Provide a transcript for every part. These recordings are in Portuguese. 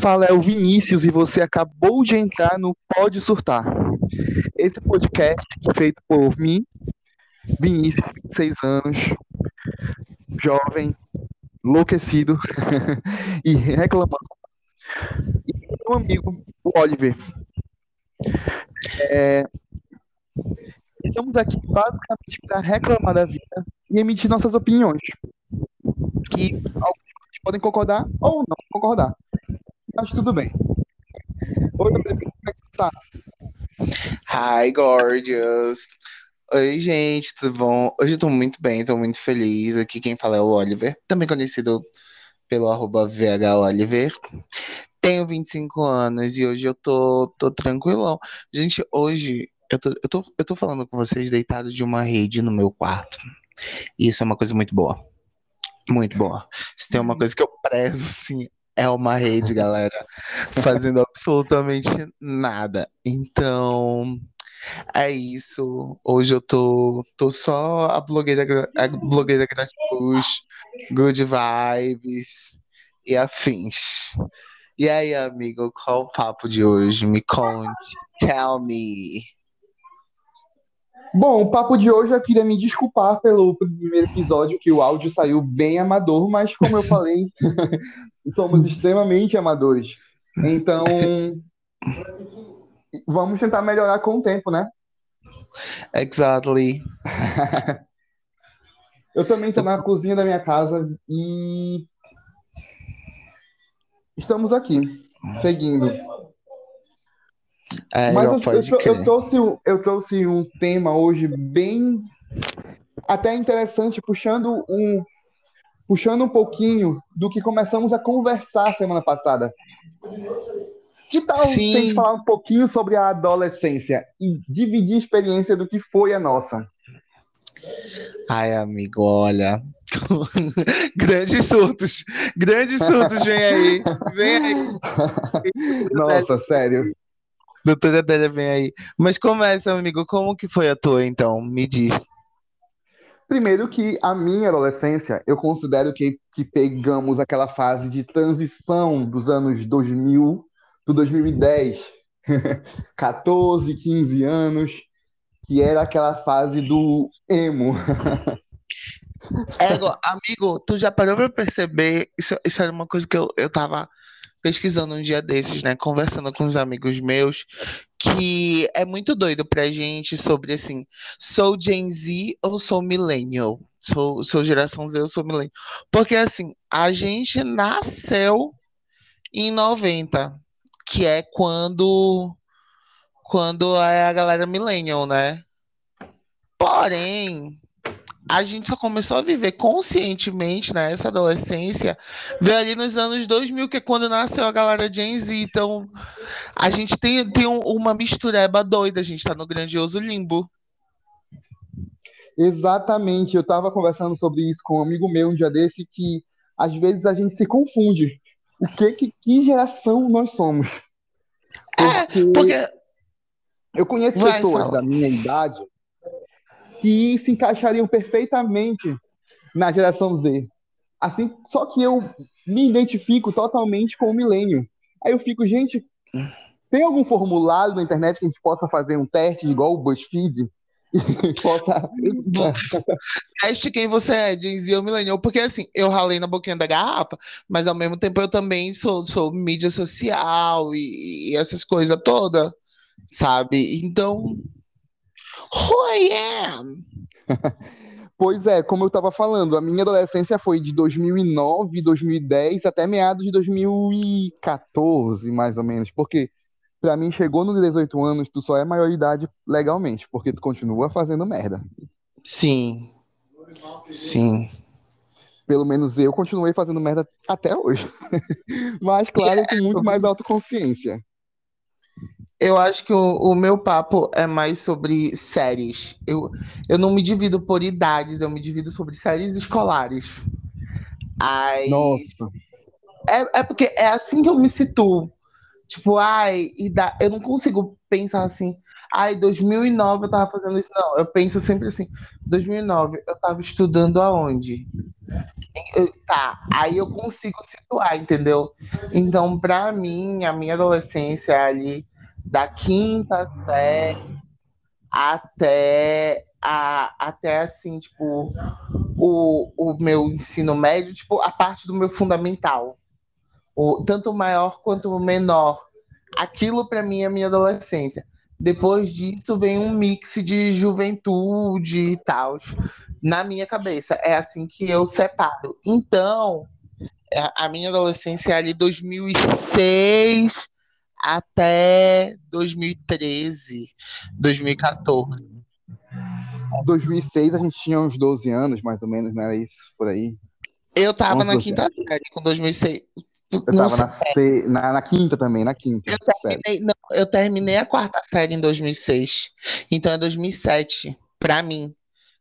fala é o Vinícius e você acabou de entrar no Pode Surtar. Esse podcast é feito por mim, Vinícius, 26 anos, jovem, enlouquecido e reclamando. E meu amigo, o Oliver. É, estamos aqui basicamente para reclamar da vida e emitir nossas opiniões. Que podem concordar ou não concordar. Mas tudo bem. Oi, bebê, como é que tá? Hi, gorgeous. Oi, gente, tudo bom? Hoje eu tô muito bem, tô muito feliz. Aqui quem fala é o Oliver, também conhecido pelo arroba VHOliver. Tenho 25 anos e hoje eu tô, tô tranquilão. Gente, hoje eu tô, eu, tô, eu tô falando com vocês deitado de uma rede no meu quarto. E isso é uma coisa muito boa. Muito boa. Se tem uma coisa que eu prezo, sim, é uma rede, galera, fazendo absolutamente nada. Então, é isso. Hoje eu tô, tô só a blogueira, a blogueira gratiluz, good vibes e afins. E aí, amigo, qual o papo de hoje? Me conte. Tell me. Bom, o papo de hoje eu queria me desculpar pelo primeiro episódio, que o áudio saiu bem amador, mas como eu falei, somos extremamente amadores. Então, vamos tentar melhorar com o tempo, né? Exactly. eu também estou na cozinha da minha casa e estamos aqui, seguindo. É, Mas eu, eu, eu, eu trouxe, um- eu trouxe um tema hoje bem até interessante, puxando um, puxando um pouquinho do que começamos a conversar semana passada. Que tal se a gente Sim. falar um pouquinho sobre a adolescência e dividir a experiência do que foi a nossa? Ai, amigo, olha. Grandes surtos. Grandes surtos, vem aí. Vem aí. Nossa, sério. Doutora Adélia, vem aí. Mas começa, amigo, como que foi a tua, então? Me diz. Primeiro que a minha adolescência, eu considero que, que pegamos aquela fase de transição dos anos 2000 para 2010, 14, 15 anos, que era aquela fase do emo. Ego, amigo, tu já parou pra perceber? Isso, isso era uma coisa que eu, eu tava pesquisando um dia desses, né? Conversando com os amigos meus, que é muito doido pra gente sobre assim, sou Gen Z ou sou Millennial? Sou, sou geração Z ou sou Millennial? Porque assim, a gente nasceu em 90, que é quando, quando é a galera Millennial, né? Porém, a gente só começou a viver conscientemente nessa adolescência, veio ali nos anos 2000, que é quando nasceu a galera Gen Z. Então, a gente tem, tem um- uma mistureba doida, a gente tá no grandioso limbo. Exatamente, eu estava conversando sobre isso com um amigo meu um dia desse, que às vezes a gente se confunde. O que, que, que geração nós somos? É, Porque porque. eu conheço Vai, pessoas fala. da minha idade que se encaixariam perfeitamente na geração Z. Assim, só que eu me identifico totalmente com o milênio. Aí eu fico, gente, tem algum formulário na internet que a gente possa fazer um teste igual o BuzzFeed? Possa. Teste quem você é, Gen Z ou. Porque assim, eu ralei na boquinha da garrafa, mas ao mesmo tempo eu também sou, sou mídia social e, e essas coisas todas, sabe? Então. Who I am? Pois é, como eu estava falando, a minha adolescência foi de 2009, 2010 até meados de 2014, mais ou menos. Porque pra mim chegou nos 18 anos, tu só é maioridade legalmente, porque tu continua fazendo merda. Sim. Sim. Pelo menos eu continuei fazendo merda até hoje. Mas claro, com muito mais autoconsciência. Eu acho que o, o meu papo é mais sobre séries. Eu, eu não me divido por idades, eu me divido sobre séries escolares. Ai, Nossa. é, é porque é assim que eu me situo. Tipo, ai, ida- eu não consigo pensar assim. Ai, 2009 eu tava fazendo isso. Não, eu penso sempre assim. 2009 eu tava estudando aonde? Eu- tá, aí eu consigo situar, entendeu? Então, pra mim, a minha adolescência é ali da quinta série até a, até assim, tipo, o, o meu ensino médio, tipo, a parte do meu fundamental. O, tanto maior quanto menor. Aquilo pra mim é a minha adolescência. Depois disso vem um mix de juventude e tal. Na minha cabeça, é assim que eu separo. Então, a minha adolescência é ali 2006 até 2013, 2014. 2006 a gente tinha uns 12 anos, mais ou menos, não era isso? Por aí. Eu tava na quinta série com 2006. Eu Não tava na, se- na, na quinta também, na quinta eu terminei, não, eu terminei a quarta série em 2006. Então é 2007 pra mim.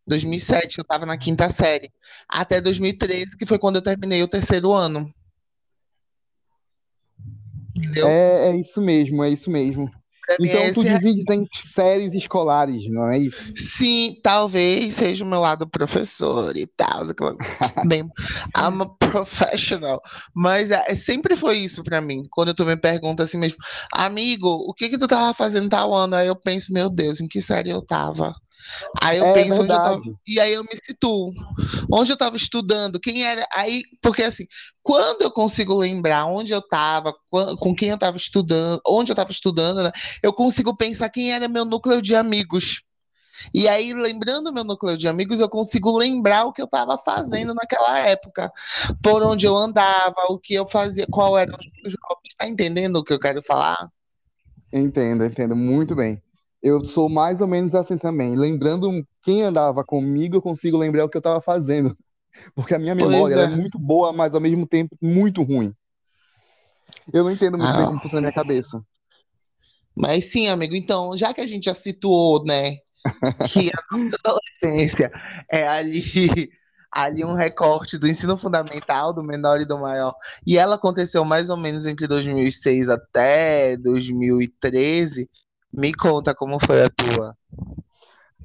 2007 eu tava na quinta série. Até 2013, que foi quando eu terminei o terceiro ano. Entendeu? É, é isso mesmo, é isso mesmo. Pra é Então tu esse divides em séries escolares, não é isso? Sim, talvez seja o meu lado professor e tal. Bem, I'm a professional. Mas é, sempre foi isso pra mim. Quando tu me pergunta assim mesmo, amigo, o que que tu tava fazendo tal ano? Aí eu penso, meu Deus, em que série eu tava? Aí eu É penso onde eu tava. E aí eu me situo. Onde eu tava estudando, quem era. Aí, porque assim, quando eu consigo lembrar onde eu tava, quan- com quem eu tava estudando, onde eu tava estudando, né, eu consigo pensar quem era meu núcleo de amigos. E aí, lembrando meu núcleo de amigos, eu consigo lembrar o que eu estava fazendo naquela época, por onde eu andava, o que eu fazia, qual eram os meus hobbies. Tá entendendo o que eu quero falar? Entendo, entendo muito bem. Eu sou mais ou menos assim também. Lembrando quem andava comigo, eu consigo lembrar o que eu estava fazendo. Porque a minha memória é é. muito boa, mas ao mesmo tempo muito ruim. Eu não entendo muito bem Ah, como funciona a minha cabeça. mas sim, amigo, então, já que a gente já situou, né, que a nossa adolescência é ali, ali um recorte do ensino fundamental, do menor e do maior, e ela aconteceu mais ou menos entre 2006 até 2013, me conta como foi a tua.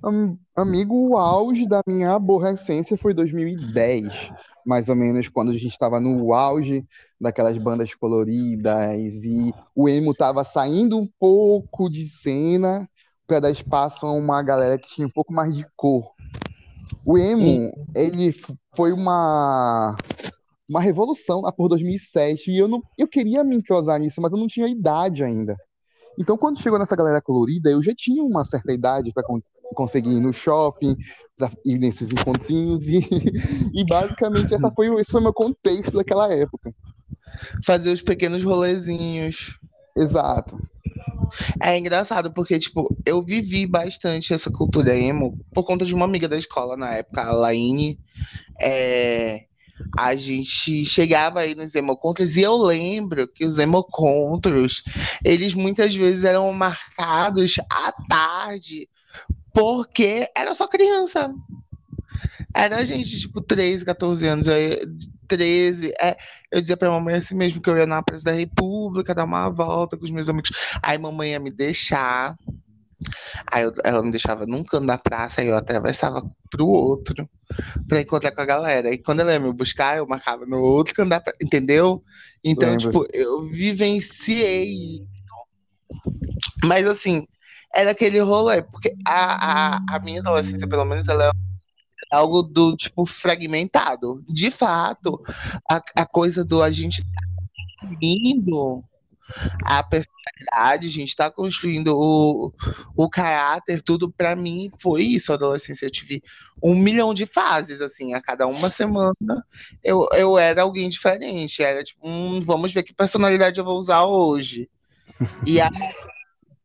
Am- Amigo, o auge da minha aborrecência foi 2010, mais ou menos, quando a gente estava no auge daquelas bandas coloridas e o emo estava saindo um pouco de cena para dar espaço a uma galera que tinha um pouco mais de cor. O emo, ele f- foi uma uma revolução lá por 2007 e eu não eu queria me entrosar nisso, mas eu não tinha idade ainda. Então, quando chegou nessa galera colorida, eu já tinha uma certa idade para conseguir ir no shopping, para ir nesses encontrinhos e, e basicamente essa foi, esse foi o meu contexto daquela época. Fazer os pequenos rolezinhos. Exato. É engraçado porque, tipo, eu vivi bastante essa cultura emo por conta de uma amiga da escola na época, a Laine. É, a gente chegava aí nos emocontros e eu lembro que os emocontros, eles muitas vezes eram marcados à tarde porque era só criança. Era gente, tipo, 13, 14 anos. Aí, 13. É, eu dizia pra mamãe assim mesmo que eu ia na Praça da República dar uma volta com os meus amigos. Aí mamãe ia me deixar. Aí eu- ela me deixava num canto da praça, aí eu atravessava pro outro pra encontrar com a galera. E quando ela ia me buscar, eu marcava no outro canto da praça, entendeu? Então, Lembro. tipo, eu vivenciei. Mas assim, era aquele rolê, porque a, a, a minha adolescência, pelo menos, ela é algo do tipo fragmentado. De fato, a, a coisa do a gente tá construindo a personalidade, a gente tá construindo o, o caráter, tudo pra mim foi isso, adolescência. Eu tive um milhão de fases, assim, a cada uma semana eu, eu era alguém diferente. Era tipo, hum, vamos ver que personalidade eu vou usar hoje. E aí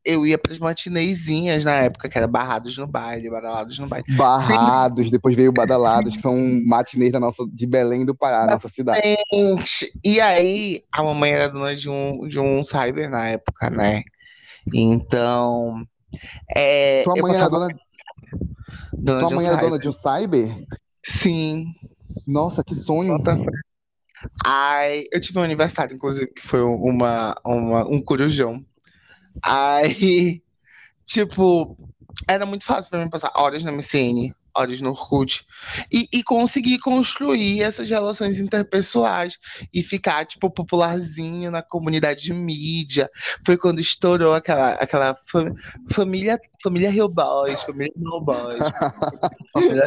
eu ia pras matinezinhas na época, que era barrados no baile, badalados no baile. Barrados, depois veio Badalados, que são matinês da nossa, de Belém do Pará, nossa cidade. Gente, E aí, a mamãe era dona de um, de um cyber na época, né? Então, é, Tua mãe era dona, dona tua de um mãe era dona cyber. de um cyber? Sim. Nossa, que sonho. fé. Ai, eu tive um aniversário, inclusive, que foi uma, uma, um corujão. Aí, tipo, era muito fácil pra mim passar horas no MCN, horas no Orkut. E, e conseguir construir essas relações interpessoais e ficar, tipo, popularzinho na comunidade de mídia. Foi quando estourou aquela, aquela fam família, família Real Boys, família Real Boys, família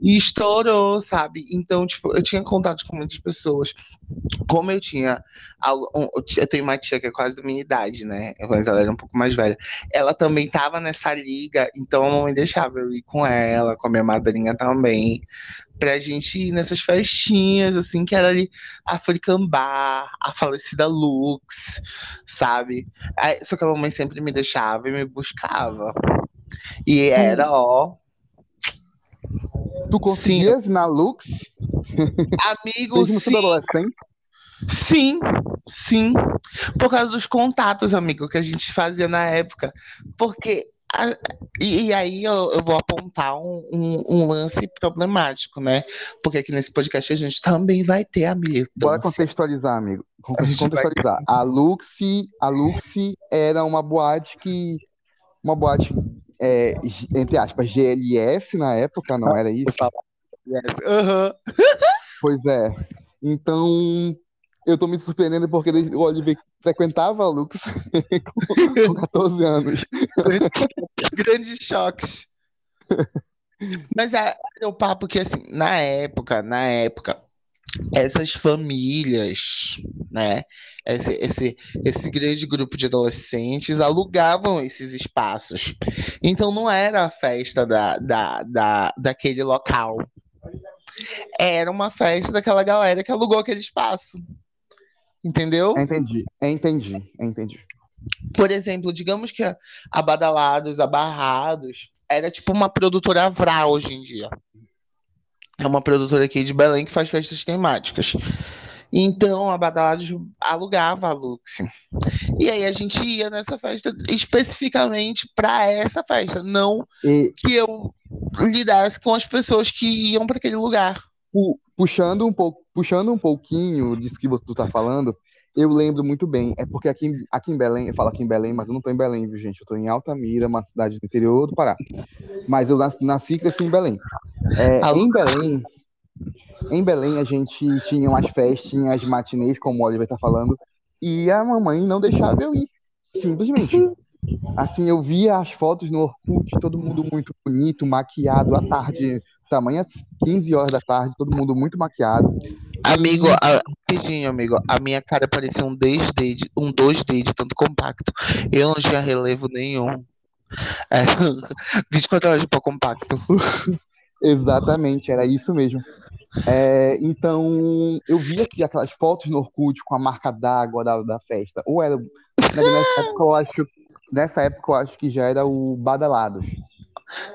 E estourou, sabe? Então, tipo, eu tinha contato com muitas pessoas. Como eu tinha. Eu tenho uma tia que é quase da minha idade, né? Mas ela era um pouco mais velha. Ela também tava nessa liga, então a mamãe deixava eu ir com ela, com a minha madrinha também, pra gente ir nessas festinhas, assim, que era ali African Bar, a falecida Lux, sabe? Aí, só que a mamãe sempre me deixava e me buscava. E era, ó. Tu conseguias sim. na Lux? Amigo, Mesmo sim. adolescente? Sim, sim. Por causa dos contatos, amigo, que a gente fazia na época. Porque. A, e, e, aí eu, eu, vou apontar um, um, um, lance problemático, né? Porque aqui nesse podcast a gente também vai ter a militância. Bora contextualizar, amigo. Contextualizar. Vai... A Luxi, a Luxi era uma boate que. Uma boate, é, entre aspas, GLS na época, não era isso? Uhum. Pois é. Então, eu tô me surpreendendo porque o Oliver frequentava a Lux com, 14 anos. Grandes choques. Mas é, é o papo que, assim, na época, na época, essas famílias, né? Esse, esse, esse grande grupo de adolescentes alugavam esses espaços. Então não era a festa da, da, da, daquele local. Era uma festa daquela galera que alugou aquele espaço. Entendeu? Entendi, entendi, entendi. Por exemplo, digamos que a Badalados, a Barrados, era tipo uma produtora Avra hoje em dia. É uma produtora aqui de Belém que faz festas temáticas. Então a Badalados alugava a Lux. E aí a gente ia nessa festa especificamente para essa festa, não e... que eu lidasse com as pessoas que iam para aquele lugar puxando um pouco, puxando um pouquinho disso que tu tá falando, eu lembro muito bem. É porque aqui, aqui em Belém, eu falo aqui em Belém, mas eu não tô em Belém, viu, gente? Eu tô em Altamira, uma cidade do interior do Pará. Mas eu nasci, nasci e cresci em Belém. É, em Belém, em Belém a gente tinha umas festinhas matinês, como o Oliver tá falando, e a mamãe não deixava eu ir. Simplesmente. Assim, eu via as fotos no Orkut, todo mundo muito bonito, maquiado à tarde, tamanho 15 horas da tarde, todo mundo muito maquiado. Amigo, rapidinho, amigo, a minha cara parecia um 2D, de, um 2D de tanto compacto. Eu não tinha relevo nenhum. É, 24 horas de pó compacto. Exatamente, era isso mesmo. É, então, eu via aqui aquelas fotos no Orkut com a marca d'água da, da festa. Ou era. Nessa época, eu acho nessa época eu acho que já era o Badalados.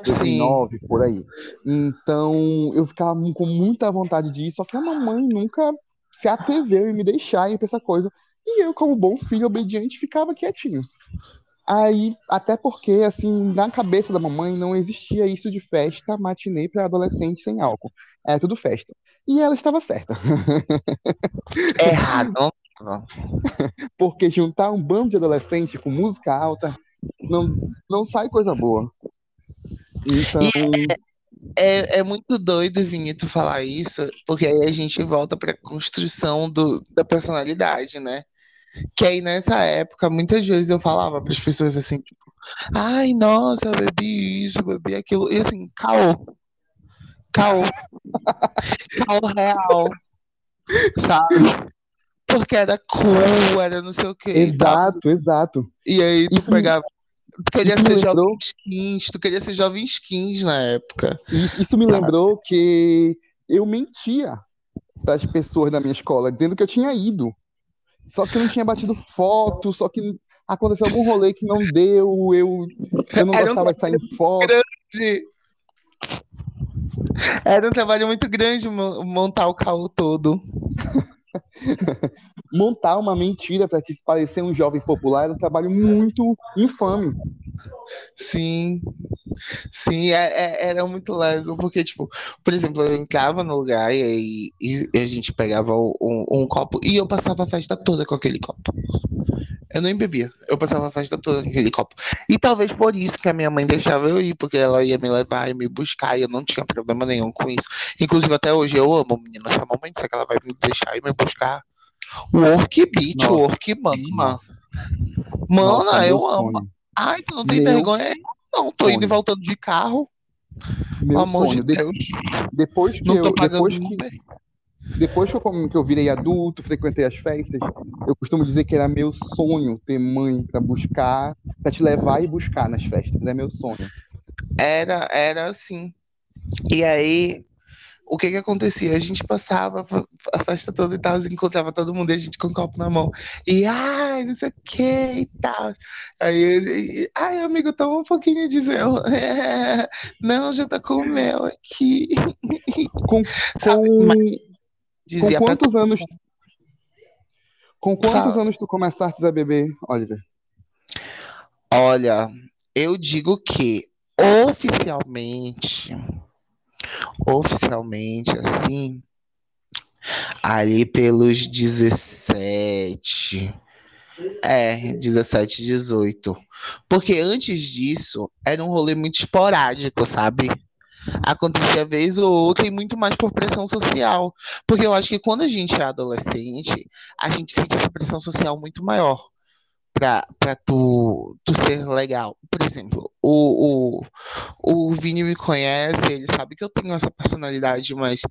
2009, Sim. por aí. Então eu ficava com muita vontade de ir, só que a mamãe nunca se atreveu em me deixar ir pra essa coisa. E eu, como bom filho obediente, ficava quietinho. Aí, até porque, assim, na cabeça da mamãe não existia isso de festa matinê para adolescente sem álcool. Era tudo festa. E ela estava certa. Errado. Porque juntar um bando de adolescente com música alta não, não sai coisa boa. Então. É, é, é, muito doido, Vinito, falar isso, porque aí a gente volta para a construção do, da personalidade, né? Que aí nessa época, muitas vezes eu falava para as pessoas assim, tipo, ai, nossa, bebi isso, bebi aquilo, e assim, caô. Caô. caô real. Sabe? porque era cool, era não sei o que. Exato, exato. E aí tu isso pegava. Tu queria ser lembrou... jovem skins, tu queria ser jovem skins na época. Isso, isso me lembrou que eu mentia para as pessoas da minha escola, dizendo que eu tinha ido. Só que eu não tinha batido foto, só que aconteceu algum rolê que não deu, eu, eu não era gostava um de sair em foto. Grande. Era um trabalho muito grande montar o carro todo. Montar uma mentira para te parecer um jovem popular é um trabalho muito infame. Sim, sim, é, é, era muito leso, porque, tipo, por exemplo, eu entrava no lugar e, e, e a gente pegava um, um, copo e eu passava a festa toda com aquele copo. Eu nem bebia. Eu passava a festa toda naquele copo. E talvez por isso que a minha mãe deixava eu ir, porque ela ia me levar e me buscar, e eu não tinha problema nenhum com isso. Inclusive, até hoje eu amo, menina. A mamãe disser que ela vai me deixar e me buscar. Work beat, Nossa. work mama. Nossa. Mana, Nossa, eu amo. sonho. Ai, tu não tem Meu vergonha? Não, tô indo e sonho. voltando de carro. Meu amor sonho. de De- Deus. depois que Não eu, tô pagando depois que, depois que eu, que eu virei adulto, frequentei as festas, eu costumo dizer que era meu sonho ter mãe pra buscar, pra te levar e buscar nas festas. É meu sonho. Era, era assim. E aí, o que que acontecia? A gente passava a festa toda e tal, encontrava todo mundo e a gente com o copo na mão. E, ai, não sei o que e tal. Aí, ai, amigo, toma um pouquinho de seu. É, não, já tá com o mel aqui. Com, Sabe? com, Mas com dizia pra quantos anos, com quantos Fala. anos tu começaste a beber, Oliver? Olha, eu digo que oficialmente, oficialmente, assim, ali pelos 17, é, 17, 18. Porque antes disso, era um rolê muito esporádico, sabe? Acontecia vez ou outra e muito mais por pressão social. Porque eu acho que quando a gente é adolescente, a gente sente essa pressão social muito maior pra, pra tu, tu ser legal. Por exemplo, o, o, o Vini me conhece, ele sabe que eu tenho essa personalidade mais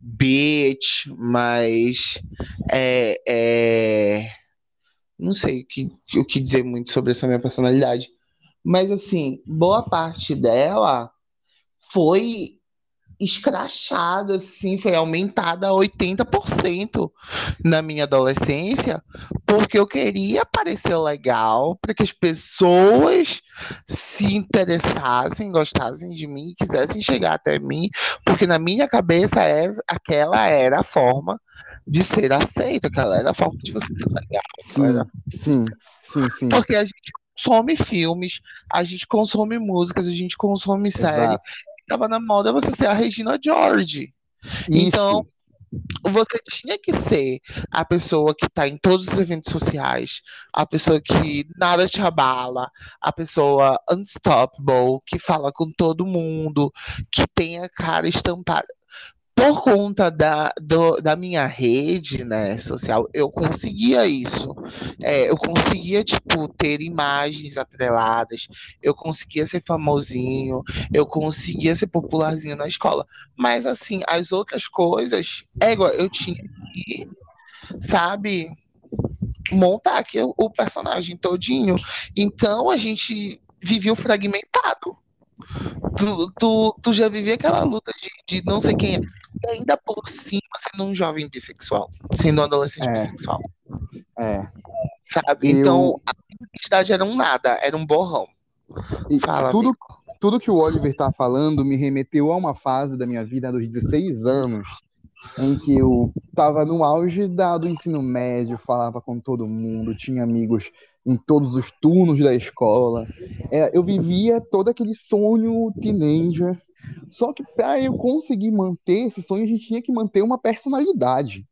bitch, mais. É, é, não sei o que, o que dizer muito sobre essa minha personalidade. Mas, assim, boa parte dela foi escrachada, assim, foi aumentada a 80% na minha adolescência, porque eu queria parecer legal, para que as pessoas se interessassem, gostassem de mim, quisessem chegar até mim, porque na minha cabeça era, aquela era a forma de ser aceito, aquela era a forma de você ser legal. Sim, Era- sim, sim, sim. Porque a gente consome filmes, a gente consome músicas, a gente consome série. Exato. Tava na moda você ser a Regina George. Então, Isso. você tinha que ser a pessoa que está em todos os eventos sociais, a pessoa que nada te abala, a pessoa unstoppable, que fala com todo mundo, que tem a cara estampada. Por conta da, do- da minha rede, né, social, eu conseguia isso. É, eu conseguia, tipo, ter imagens atreladas, eu conseguia ser famosinho, eu conseguia ser popularzinho na escola. Mas, assim, as outras coisas, é igual, eu tinha que, sabe, montar aqui o, o personagem todinho. Então, a gente vivia fragmentado. Tu, tu, tu já vivia aquela luta de, de não sei quem é. E ainda por cima, sendo um jovem bissexual, sendo um adolescente É. bissexual, É. sabe? Eu- Então, a minha identidade era um nada, era um borrão. E Fala, tudo, tudo que o Oliver tá falando me remeteu a uma fase da minha vida dos 16 anos, em que eu tava no auge da, do ensino médio, falava com todo mundo, tinha amigos em todos os turnos da escola. É, eu vivia todo aquele sonho teenager. Só que para eu conseguir manter esse sonho, a gente tinha que manter uma personalidade.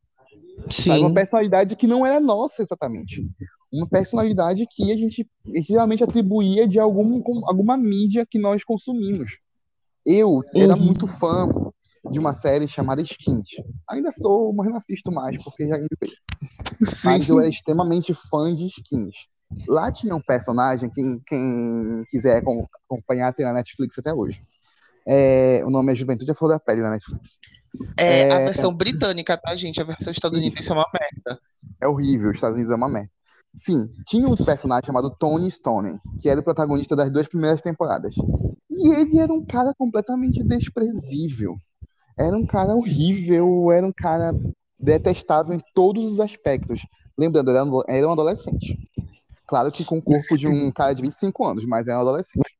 Sabe? Uma Sim, personalidade que não era nossa exatamente. Uma personalidade que a gente geralmente atribuía de algum, alguma mídia que nós consumimos. Eu era Uhum. muito fã de uma série chamada Skins. Ainda sou, mas não assisto mais porque já enjoei. Mas eu sim. era extremamente fã de Skins. Lá tinha um personagem, quem, quem quiser acom- acompanhar, tem na Netflix até hoje. É, o nome é Juventude à Flor da Pele na Netflix. É a É. versão britânica, tá, gente? A versão estadunidense é uma merda. É horrível, os Estados Unidos é uma merda. Sim, tinha um personagem chamado Tony Stone, que era o protagonista das duas primeiras temporadas. E ele era um cara completamente desprezível. Era um cara horrível, era um cara detestável em todos os aspectos. Lembrando, era um adolescente. Claro que com o corpo de um cara de 25 anos, mas era um adolescente.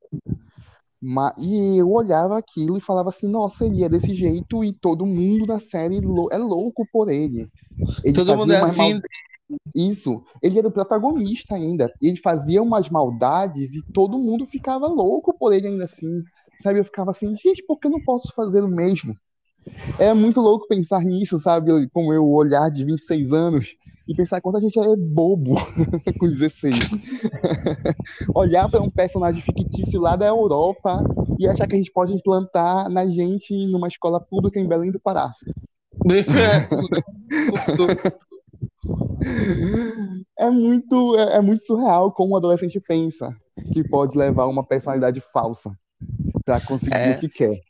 Ma- E eu olhava aquilo e falava assim, nossa, ele é desse jeito e todo mundo na série é louco por ele. Ele Todo mundo é mal- afim. Isso, ele era o protagonista ainda. Ele fazia umas maldades e todo mundo ficava louco por ele ainda assim. Sabe? Eu ficava assim, gente, por que eu não posso fazer o mesmo? É muito louco pensar nisso, sabe? Com o meu olhar de 26 anos e pensar quanto a gente é bobo com 16. Olhar para um personagem fictício lá da Europa e achar que a gente pode implantar na gente numa escola pública em Belém do Pará. é muito, é, é muito surreal como o adolescente pensa que pode levar uma personalidade falsa para conseguir é. o que quer.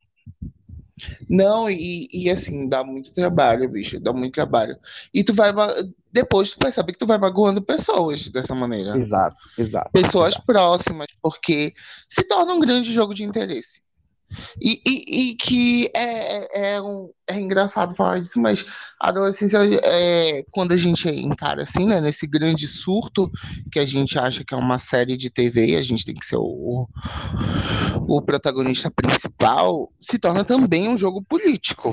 Não, e, e assim, dá muito trabalho, bicho, dá muito trabalho. E tu vai, depois tu vai saber que tu vai magoando pessoas dessa maneira. Exato, exato. Pessoas exato. próximas, porque se torna um grande jogo de interesse. E, e, e que é, é, um, é engraçado falar disso, mas a adolescência é quando a gente encara assim, né, nesse grande surto que a gente acha que é uma série de TV e a gente tem que ser o, o protagonista principal, se torna também um jogo político.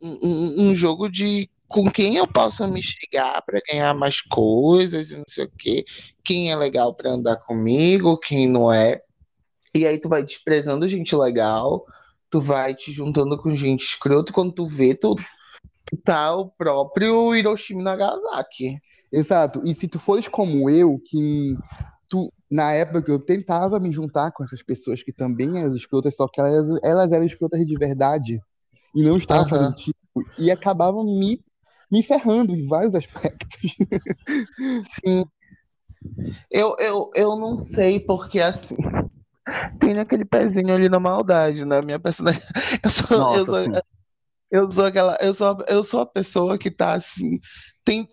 Um, um, um jogo de com quem eu posso me chegar para ganhar mais coisas e não sei o quê, quem é legal para andar comigo, quem não é. E aí tu vai desprezando gente legal, tu vai te juntando com gente escroto, quando tu vê, tu, tu tá o próprio Hiroshima Nagasaki. Exato. E se tu fores como eu, que tu, na época eu tentava me juntar com essas pessoas que também eram escrotas, só que elas, elas eram escrotas de verdade e não estavam uhum. fazendo tipo, e acabavam me, me ferrando em vários aspectos. Sim. Eu, eu, eu não sei porque assim tem aquele pezinho ali na maldade, né? Minha personalidade. Eu sou, Nossa, eu, sou, eu sou aquela. Eu sou, eu sou a pessoa que tá assim. Tem,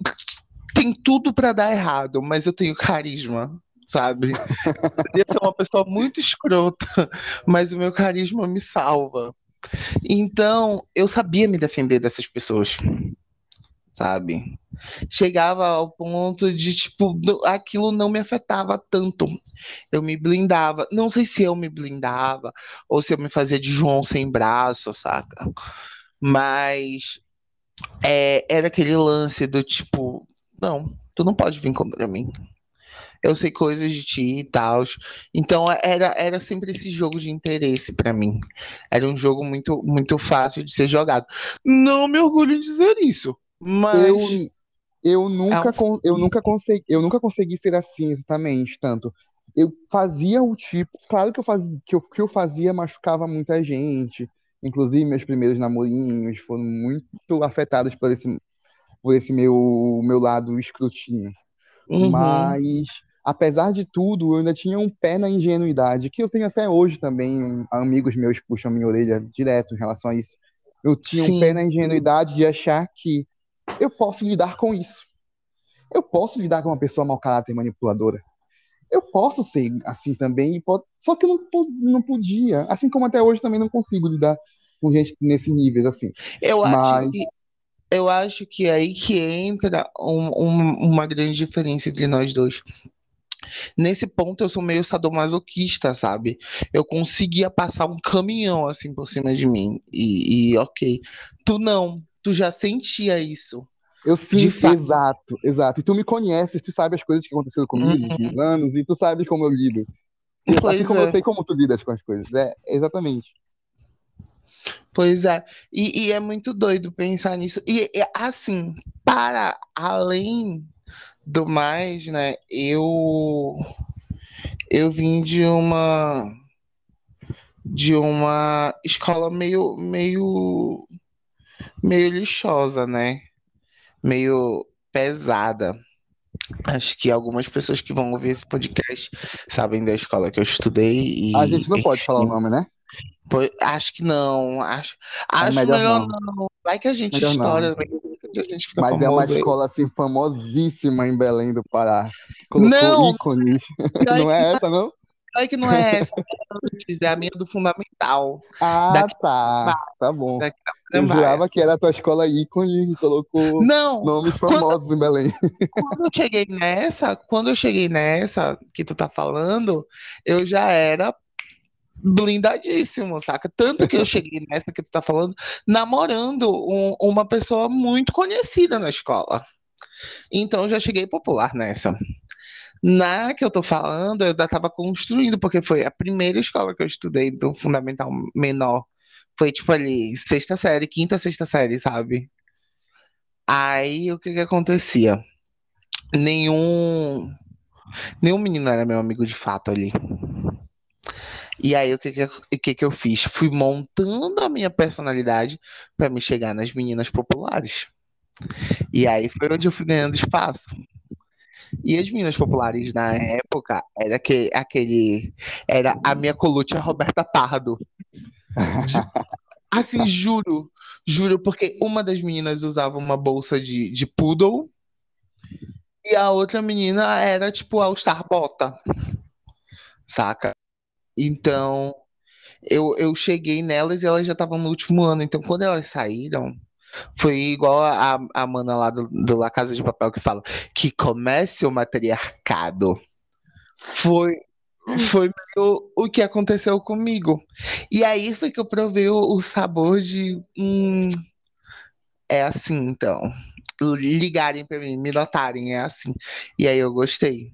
tem tudo para dar errado, mas eu tenho carisma, sabe? Eu poderia ser uma pessoa muito escrota, mas o meu carisma me salva. Então, eu sabia me defender dessas pessoas sabe? Chegava ao ponto de, tipo, aquilo não me afetava tanto. Eu me blindava. Não sei se eu me blindava ou se eu me fazia de João sem braço, saca? Mas é, era aquele lance do tipo, não, tu não pode vir contra mim. Eu sei coisas de ti e tal. Então era, era sempre esse jogo de interesse para mim. Era um jogo muito, muito fácil de ser jogado. Não me orgulho em dizer isso. Mas eu, eu nunca, é um... eu nunca consegui, eu nunca consegui ser assim exatamente, tanto. Eu fazia o tipo, claro que eu fazia, que eu, que eu fazia machucava muita gente. Inclusive meus primeiros namorinhos foram muito afetados por esse por esse meu meu lado escrutinho. Uhum. Mas apesar de tudo, eu ainda tinha um pé na ingenuidade, que eu tenho até hoje também. Amigos meus puxam minha orelha direto em relação a isso. Eu tinha Sim. um pé na ingenuidade de achar que eu posso lidar com isso. Eu posso lidar com uma pessoa mau caráter manipuladora. Eu posso ser assim também, só que eu não, não podia. Assim como até hoje também não consigo lidar com gente nesse nível, assim. Eu Mas... acho que eu acho que é aí que entra um, um, uma grande diferença entre nós dois. Nesse ponto eu sou meio sadomasoquista, sabe? Eu conseguia passar um caminhão assim por cima de mim e, e ok. Tu não, tu já sentia isso. Eu sinto, exato, exato. E tu me conheces, tu sabe as coisas que aconteceram comigo nos últimos uhum. anos, e tu sabe como eu lido. Assim pois assim como é. eu sei como tu lidas com as coisas. É, exatamente. Pois é. E, e, é muito doido pensar nisso. E, e, assim, para além do mais, né, eu eu vim de uma de uma escola meio meio meio lixosa, né? Meio pesada. Acho que algumas pessoas que vão ouvir esse podcast sabem da escola que eu estudei. E, a gente não pode falar o nome, né? acho que não. Acho, é acho melhor, melhor não. não. Vai que a gente melhor história. A gente fica Mas é uma escola assim famosíssima em Belém do Pará. Colocou não! ícones. Não é essa, não? Ai, que não é essa, é a minha do fundamental. Ah, tá. Tá bom. Eu jurava que era a tua escola ícone que colocou não, nomes famosos quando, em Belém. Quando eu cheguei nessa, quando eu cheguei nessa que tu tá falando, eu já era blindadíssimo, saca? Tanto que eu cheguei nessa que tu tá falando, namorando um, uma pessoa muito conhecida na escola. Então já cheguei popular nessa. Na que eu tô falando, eu ainda estava construindo, porque foi a primeira escola que eu estudei do fundamental menor Foi tipo ali, sexta série, quinta, sexta série, sabe? Aí o que que acontecia? Nenhum. Nenhum menino era meu amigo de fato ali. E aí, o que que, o que que eu fiz? Fui montando a minha personalidade para me chegar nas meninas populares. E aí foi onde eu fui ganhando espaço. E as meninas populares na época era que, aquele. Era a minha colúcia Roberta Pardo. Assim, juro. Juro, porque uma das meninas usava uma bolsa de, de poodle e a outra menina era tipo All Star Bota. Saca? Então, eu, eu cheguei nelas e elas já estavam no último ano. Então, quando elas saíram, foi igual a, a mana lá do, do La Casa de Papel que fala que comece o matriarcado. Foi, foi o, o que aconteceu comigo. E aí foi que eu provei o, o sabor de. Hum, é assim, então. Ligarem para mim, me notarem, é assim. E aí eu gostei.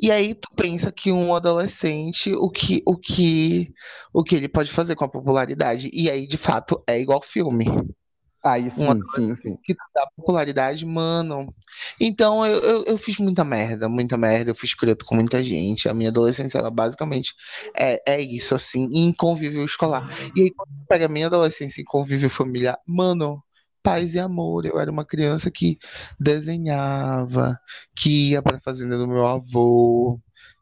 E aí tu pensa que um adolescente, o que, o que, o que ele pode fazer com a popularidade? E aí, de fato, é igual filme. Aí sim, Um sim, sim. que dá popularidade, mano. Então eu, eu, eu fiz muita merda, muita merda, eu fiz escroto com muita gente. A minha adolescência, ela basicamente é, é isso, assim, em convívio escolar. E aí, quando pega a minha adolescência em convívio familiar, mano, paz e amor. Eu era uma criança que desenhava, que ia pra fazenda do meu avô,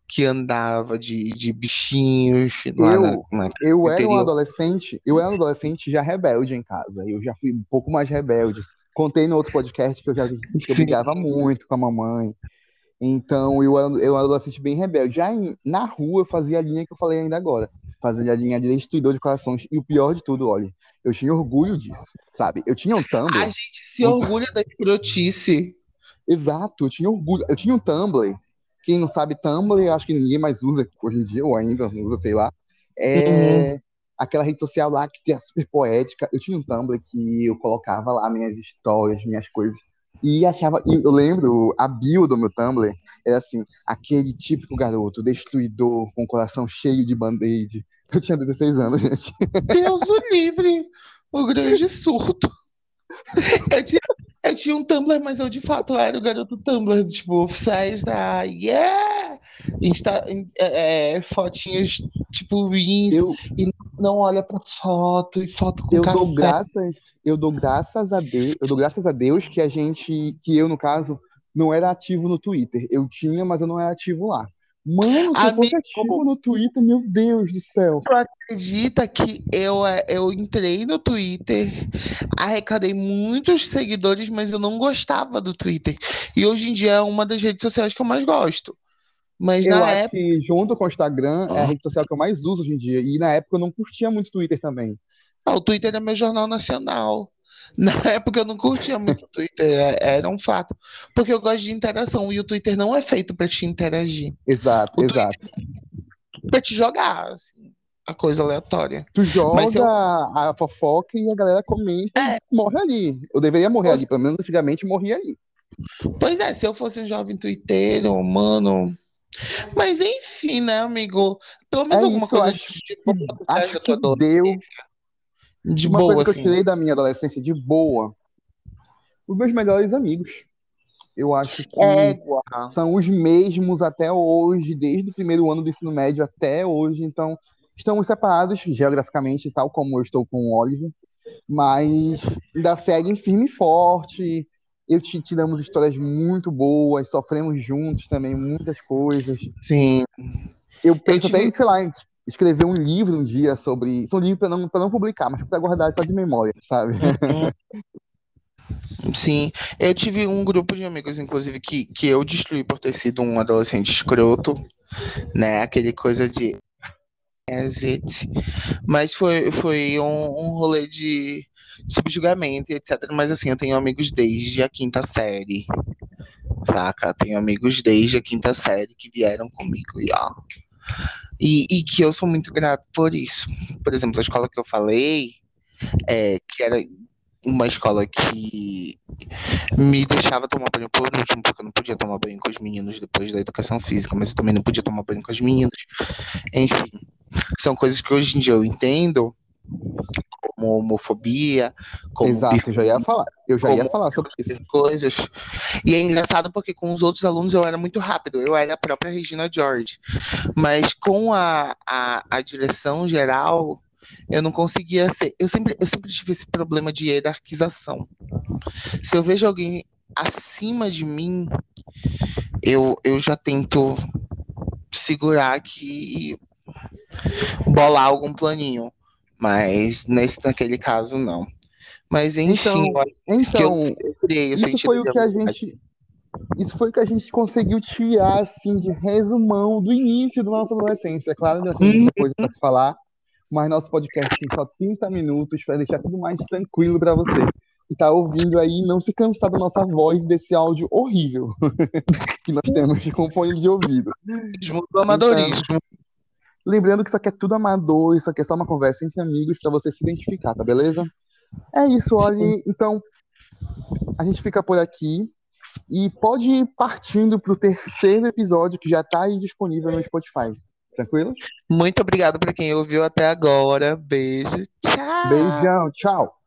que andava de, de bichinhos lá Eu, na, na eu era um adolescente, eu era um adolescente já rebelde em casa. Eu já fui um pouco mais rebelde. Contei no outro podcast que eu já que eu brigava muito com a mamãe. Então eu era, eu era um adolescente bem rebelde. Já em- na rua eu fazia a linha que eu falei ainda agora. Fazia a linha de destruidor de corações. E o pior de tudo, olha, eu tinha orgulho disso, sabe? Eu tinha um A Tumblr. gente se orgulha da escrotice. Exato, eu tinha orgulho. Eu tinha um Tumblr. Quem não sabe Tumblr, acho que ninguém mais usa hoje em dia, ou ainda não usa, sei lá. É aquela rede social lá que é super poética. Eu tinha um Tumblr que eu colocava lá minhas histórias, minhas coisas. E achava, e eu lembro, a bio do meu Tumblr era assim, aquele típico garoto destruidor, com o coração cheio de band-aid. Eu tinha 16 anos, gente. Deus o livre, o grande surto. Eu tinha, eu tinha um Tumblr, mas eu de fato era o garoto Tumblr, tipo, festa, yeah! Insta, é, é, fotinhas, tipo, Insta, Eu, não olha pra foto, e foto com eu café. dou graças, eu dou graças a Deus, eu dou graças a Deus que a gente, que eu no caso, não era ativo no Twitter. Eu tinha, mas eu não era ativo lá. Mano, se eu fosse Amigo. ativo no Twitter, meu Deus do céu. Tu acredita que eu, eu entrei no Twitter, arrecadei muitos seguidores, mas eu não gostava do Twitter. E hoje em dia é uma das redes sociais que eu mais gosto. Mas Eu na acho época. que junto com o Instagram é a rede social que eu mais uso hoje em dia. E na época eu não curtia muito Twitter também. Ah, o Twitter é meu jornal nacional. Na época eu não curtia muito o Twitter, é- era um fato. Porque eu gosto de interação e o Twitter não é feito pra te interagir, Exato, O exato. pra te jogar, assim, a coisa aleatória. Tu joga eu- a fofoca e a galera comenta É. e morre ali. Eu deveria morrer Pois- ali, pelo menos antigamente morria ali. Pois é, se eu fosse um jovem twitteiro, mano. Mas enfim, né, amigo? Pelo menos É alguma isso, coisa acho de, de que- acho que deu. De Uma boa, coisa que eu assim. tirei da minha adolescência de boa, os meus melhores amigos. Eu acho que Égua. são os mesmos até hoje, desde o primeiro ano do ensino médio até hoje. Então, estamos separados geograficamente, tal como eu estou com o Oliver, mas ainda seguem firme e forte. Eu te tiramos histórias muito boas, sofremos juntos também muitas coisas. Sim. Eu penso tive- até sei lá, escrever um livro um dia sobre. São livros para não, pra não publicar, mas para guardar só de memória, sabe? Sim, eu tive um grupo de amigos, inclusive, que, que eu destruí por ter sido um adolescente escroto, né? Aquele coisa de. Mas foi, foi um, um rolê de subjugamento e etc. Mas assim, eu tenho amigos desde a quinta série, saca? Tenho amigos desde a quinta série que vieram comigo e ó. E, e que eu sou muito grato por isso. Por exemplo, a escola que eu falei, é, que era uma escola que me deixava tomar banho por último, porque eu não podia tomar banho com os meninos depois da educação física, mas eu também não podia tomar banho com as meninas. Enfim, são coisas que hoje em dia eu entendo como homofobia, como Exato, eu já ia falar. Eu já ia falar sobre isso. coisas. E é engraçado porque com os outros alunos eu era muito rápido, eu era a própria Regina George. Mas com a, a, a direção geral, eu não conseguia ser. Eu sempre, eu sempre tive esse problema de hierarquização. Se eu vejo alguém acima de mim, eu, eu já tento segurar aqui e bolar algum planinho. Mas nesse, naquele caso, não. Mas enfim, Então, Então, isso foi o de que a gente. Isso foi o que a gente conseguiu tirar, assim, de resumão do início da nossa adolescência. É Claro, ainda tem muita coisa para se falar, mas nosso podcast tem só 30 minutos para deixar tudo mais tranquilo para você. Que tá ouvindo aí, não se cansar da nossa voz desse áudio horrível que nós temos com fone de ouvido. do amadorismo. Lembrando que isso aqui é tudo amador, isso aqui é só uma conversa entre amigos para você se identificar, tá beleza? É isso, olha. Então, a gente fica por aqui e pode ir partindo pro terceiro episódio que já tá aí disponível no Spotify. Tranquilo? Muito obrigado para quem ouviu até agora. Beijo. Tchau. Beijão, tchau.